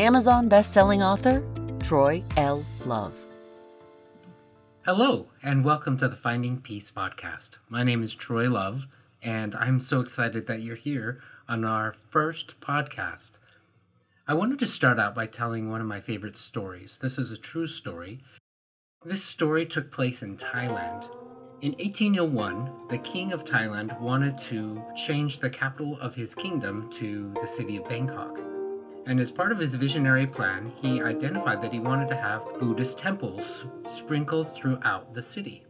Amazon best-selling author, Troy L. Love. Hello, and welcome to the Finding Peace podcast. My name is Troy Love, and I'm so excited that you're here on our first podcast. I wanted to start out by telling one of my favorite stories. This is a true story. This story took place in Thailand. In 1801, the king of Thailand wanted to change the capital of his kingdom to the city of Bangkok. And as part of his visionary plan, he identified that he wanted to have Buddhist temples sprinkled throughout the city.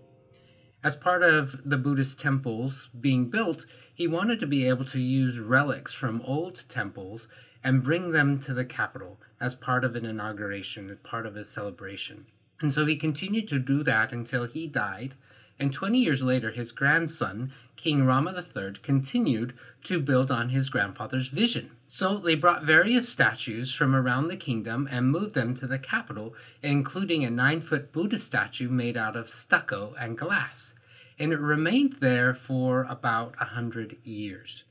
As part of the Buddhist temples being built, he wanted to be able to use relics from old temples and bring them to the capital as part of an inauguration, as part of a celebration. And so he continued to do that until he died and 20 years later, his grandson, King Rama III, continued to build on his grandfather's vision. So they brought various statues from around the kingdom and moved them to the capital, including a nine foot Buddha statue made out of stucco and glass. And it remained there for about a hundred years.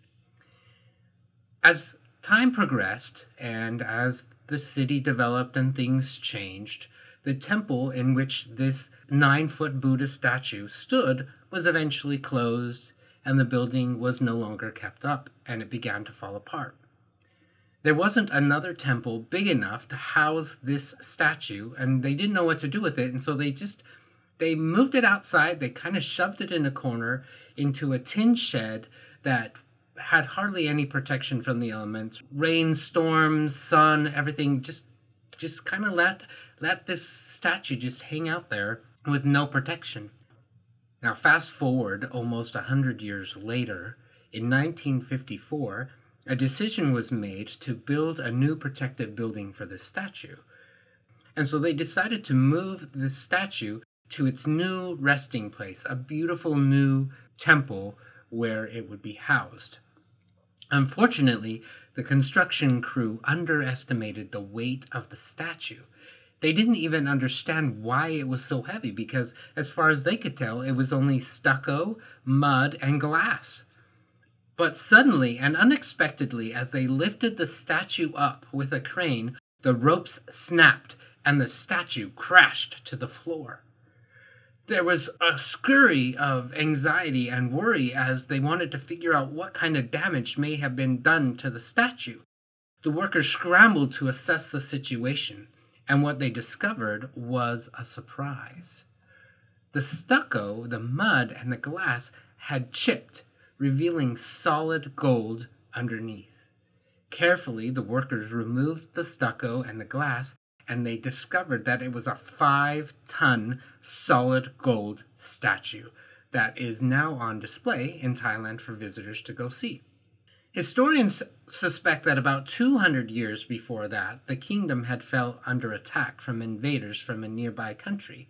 As time progressed and as the city developed and things changed, the temple in which this nine foot Buddha statue stood was eventually closed, and the building was no longer kept up, and it began to fall apart. There wasn't another temple big enough to house this statue, and they didn't know what to do with it, and so they just they moved it outside. They kind of shoved it in a corner into a tin shed that had hardly any protection from the elements. Rain, storms, sun, everything just just kind of let let this statue just hang out there with no protection. Now, fast forward almost a hundred years later, in 1954, a decision was made to build a new protective building for the statue. And so they decided to move the statue to its new resting place, a beautiful new temple where it would be housed. Unfortunately, the construction crew underestimated the weight of the statue they didn't even understand why it was so heavy because, as far as they could tell, it was only stucco, mud, and glass. But suddenly and unexpectedly, as they lifted the statue up with a crane, the ropes snapped and the statue crashed to the floor. There was a scurry of anxiety and worry as they wanted to figure out what kind of damage may have been done to the statue. The workers scrambled to assess the situation and what they discovered was a surprise. The stucco, the mud, and the glass had chipped, revealing solid gold underneath. Carefully, the workers removed the stucco and the glass, and they discovered that it was a five ton solid gold statue that is now on display in Thailand for visitors to go see. Historians suspect that about 200 years before that, the kingdom had fell under attack from invaders from a nearby country.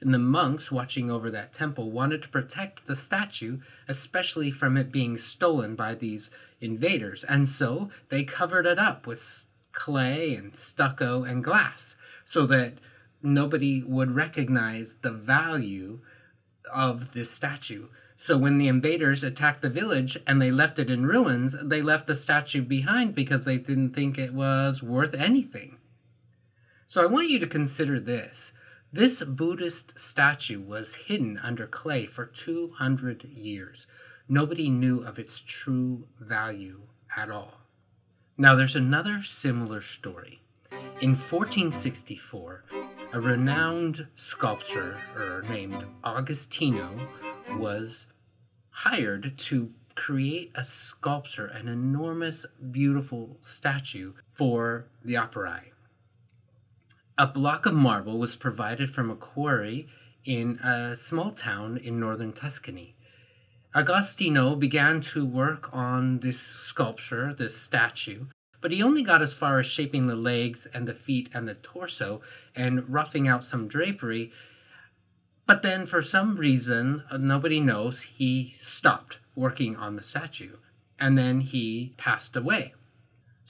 And the monks watching over that temple wanted to protect the statue, especially from it being stolen by these invaders. And so they covered it up with clay and stucco and glass so that nobody would recognize the value of this statue. So when the invaders attacked the village and they left it in ruins, they left the statue behind because they didn't think it was worth anything. So I want you to consider this. This Buddhist statue was hidden under clay for 200 years. Nobody knew of its true value at all. Now, there's another similar story. In 1464, a renowned sculptor er, named Agostino was hired to create a sculpture, an enormous, beautiful statue for the operae. A block of marble was provided from a quarry in a small town in northern Tuscany. Agostino began to work on this sculpture, this statue, but he only got as far as shaping the legs and the feet and the torso and roughing out some drapery. But then, for some reason, uh, nobody knows, he stopped working on the statue and then he passed away.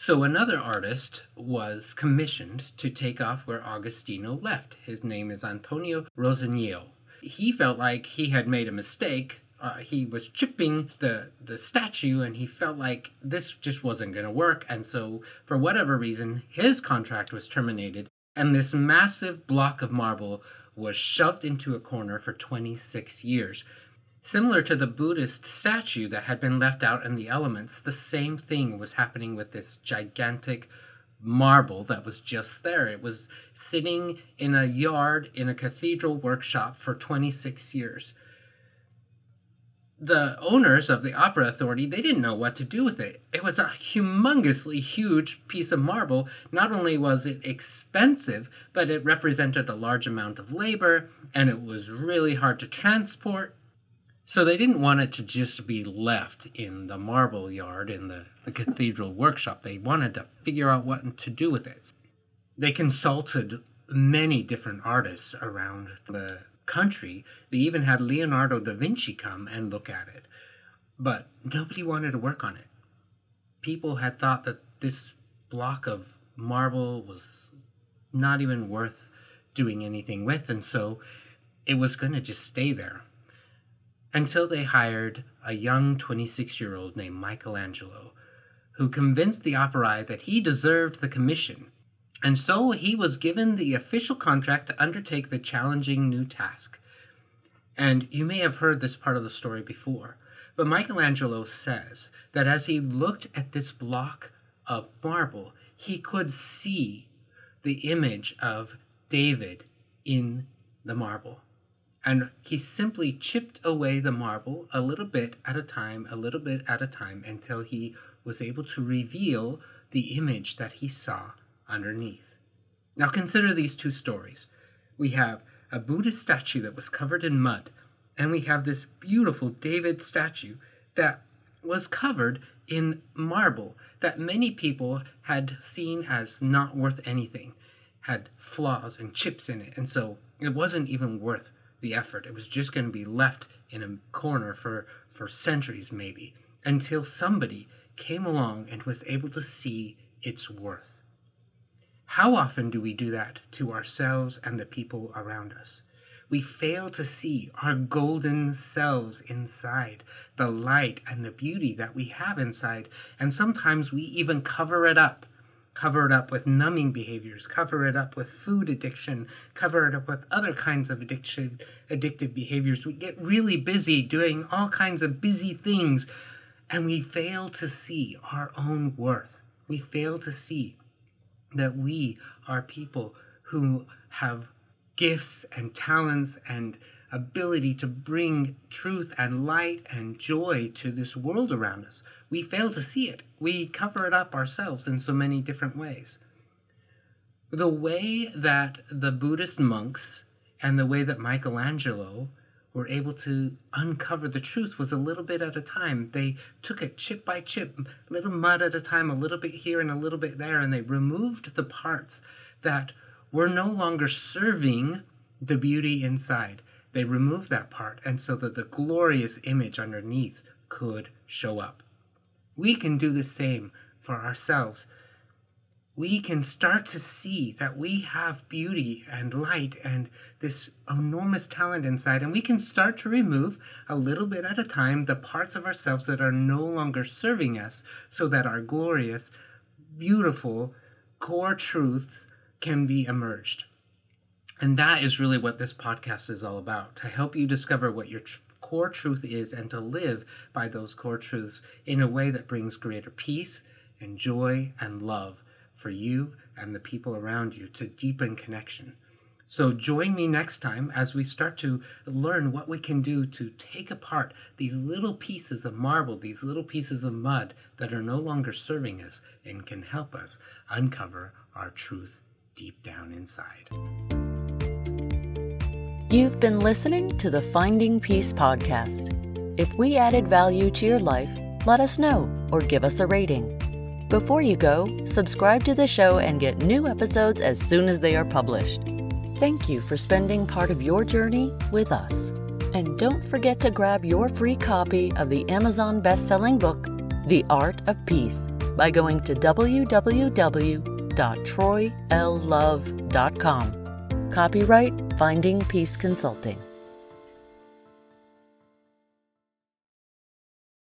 So another artist was commissioned to take off where Agostino left. His name is Antonio Rosaniello. He felt like he had made a mistake. Uh, he was chipping the, the statue and he felt like this just wasn't going to work. And so, for whatever reason, his contract was terminated and this massive block of marble was shoved into a corner for 26 years. Similar to the Buddhist statue that had been left out in the elements, the same thing was happening with this gigantic marble that was just there. It was sitting in a yard in a cathedral workshop for 26 years. The owners of the Opera Authority, they didn't know what to do with it. It was a humongously huge piece of marble. Not only was it expensive, but it represented a large amount of labor and it was really hard to transport so they didn't want it to just be left in the marble yard in the, the cathedral workshop. They wanted to figure out what to do with it. They consulted many different artists around the country. They even had Leonardo da Vinci come and look at it. But nobody wanted to work on it. People had thought that this block of marble was not even worth doing anything with, and so it was going to just stay there until they hired a young 26 year old named Michelangelo, who convinced the opera that he deserved the commission. And so he was given the official contract to undertake the challenging new task. And you may have heard this part of the story before, but Michelangelo says that as he looked at this block of marble, he could see the image of David in the marble and he simply chipped away the marble a little bit at a time, a little bit at a time, until he was able to reveal the image that he saw underneath. Now consider these two stories. We have a Buddhist statue that was covered in mud, and we have this beautiful David statue that was covered in marble that many people had seen as not worth anything, had flaws and chips in it, and so it wasn't even worth the effort. It was just going to be left in a corner for, for centuries, maybe, until somebody came along and was able to see its worth. How often do we do that to ourselves and the people around us? We fail to see our golden selves inside, the light and the beauty that we have inside, and sometimes we even cover it up cover it up with numbing behaviors, cover it up with food addiction, cover it up with other kinds of addiction, addictive behaviors. We get really busy doing all kinds of busy things and we fail to see our own worth. We fail to see that we are people who have gifts and talents and ability to bring truth and light and joy to this world around us. We fail to see it. We cover it up ourselves in so many different ways. The way that the Buddhist monks and the way that Michelangelo were able to uncover the truth was a little bit at a time. They took it chip by chip, little mud at a time, a little bit here and a little bit there, and they removed the parts that were no longer serving the beauty inside. They removed that part, and so that the glorious image underneath could show up. We can do the same for ourselves. We can start to see that we have beauty and light and this enormous talent inside, and we can start to remove a little bit at a time the parts of ourselves that are no longer serving us so that our glorious, beautiful core truths can be emerged. And that is really what this podcast is all about to help you discover what your tr- core truth is and to live by those core truths in a way that brings greater peace and joy and love for you and the people around you to deepen connection. So join me next time as we start to learn what we can do to take apart these little pieces of marble, these little pieces of mud that are no longer serving us and can help us uncover our truth deep down inside. You've been listening to the Finding Peace podcast. If we added value to your life, let us know or give us a rating. Before you go, subscribe to the show and get new episodes as soon as they are published. Thank you for spending part of your journey with us. And don't forget to grab your free copy of the Amazon best-selling book, The Art of Peace, by going to www.troylove.com. Copyright Finding Peace Consulting.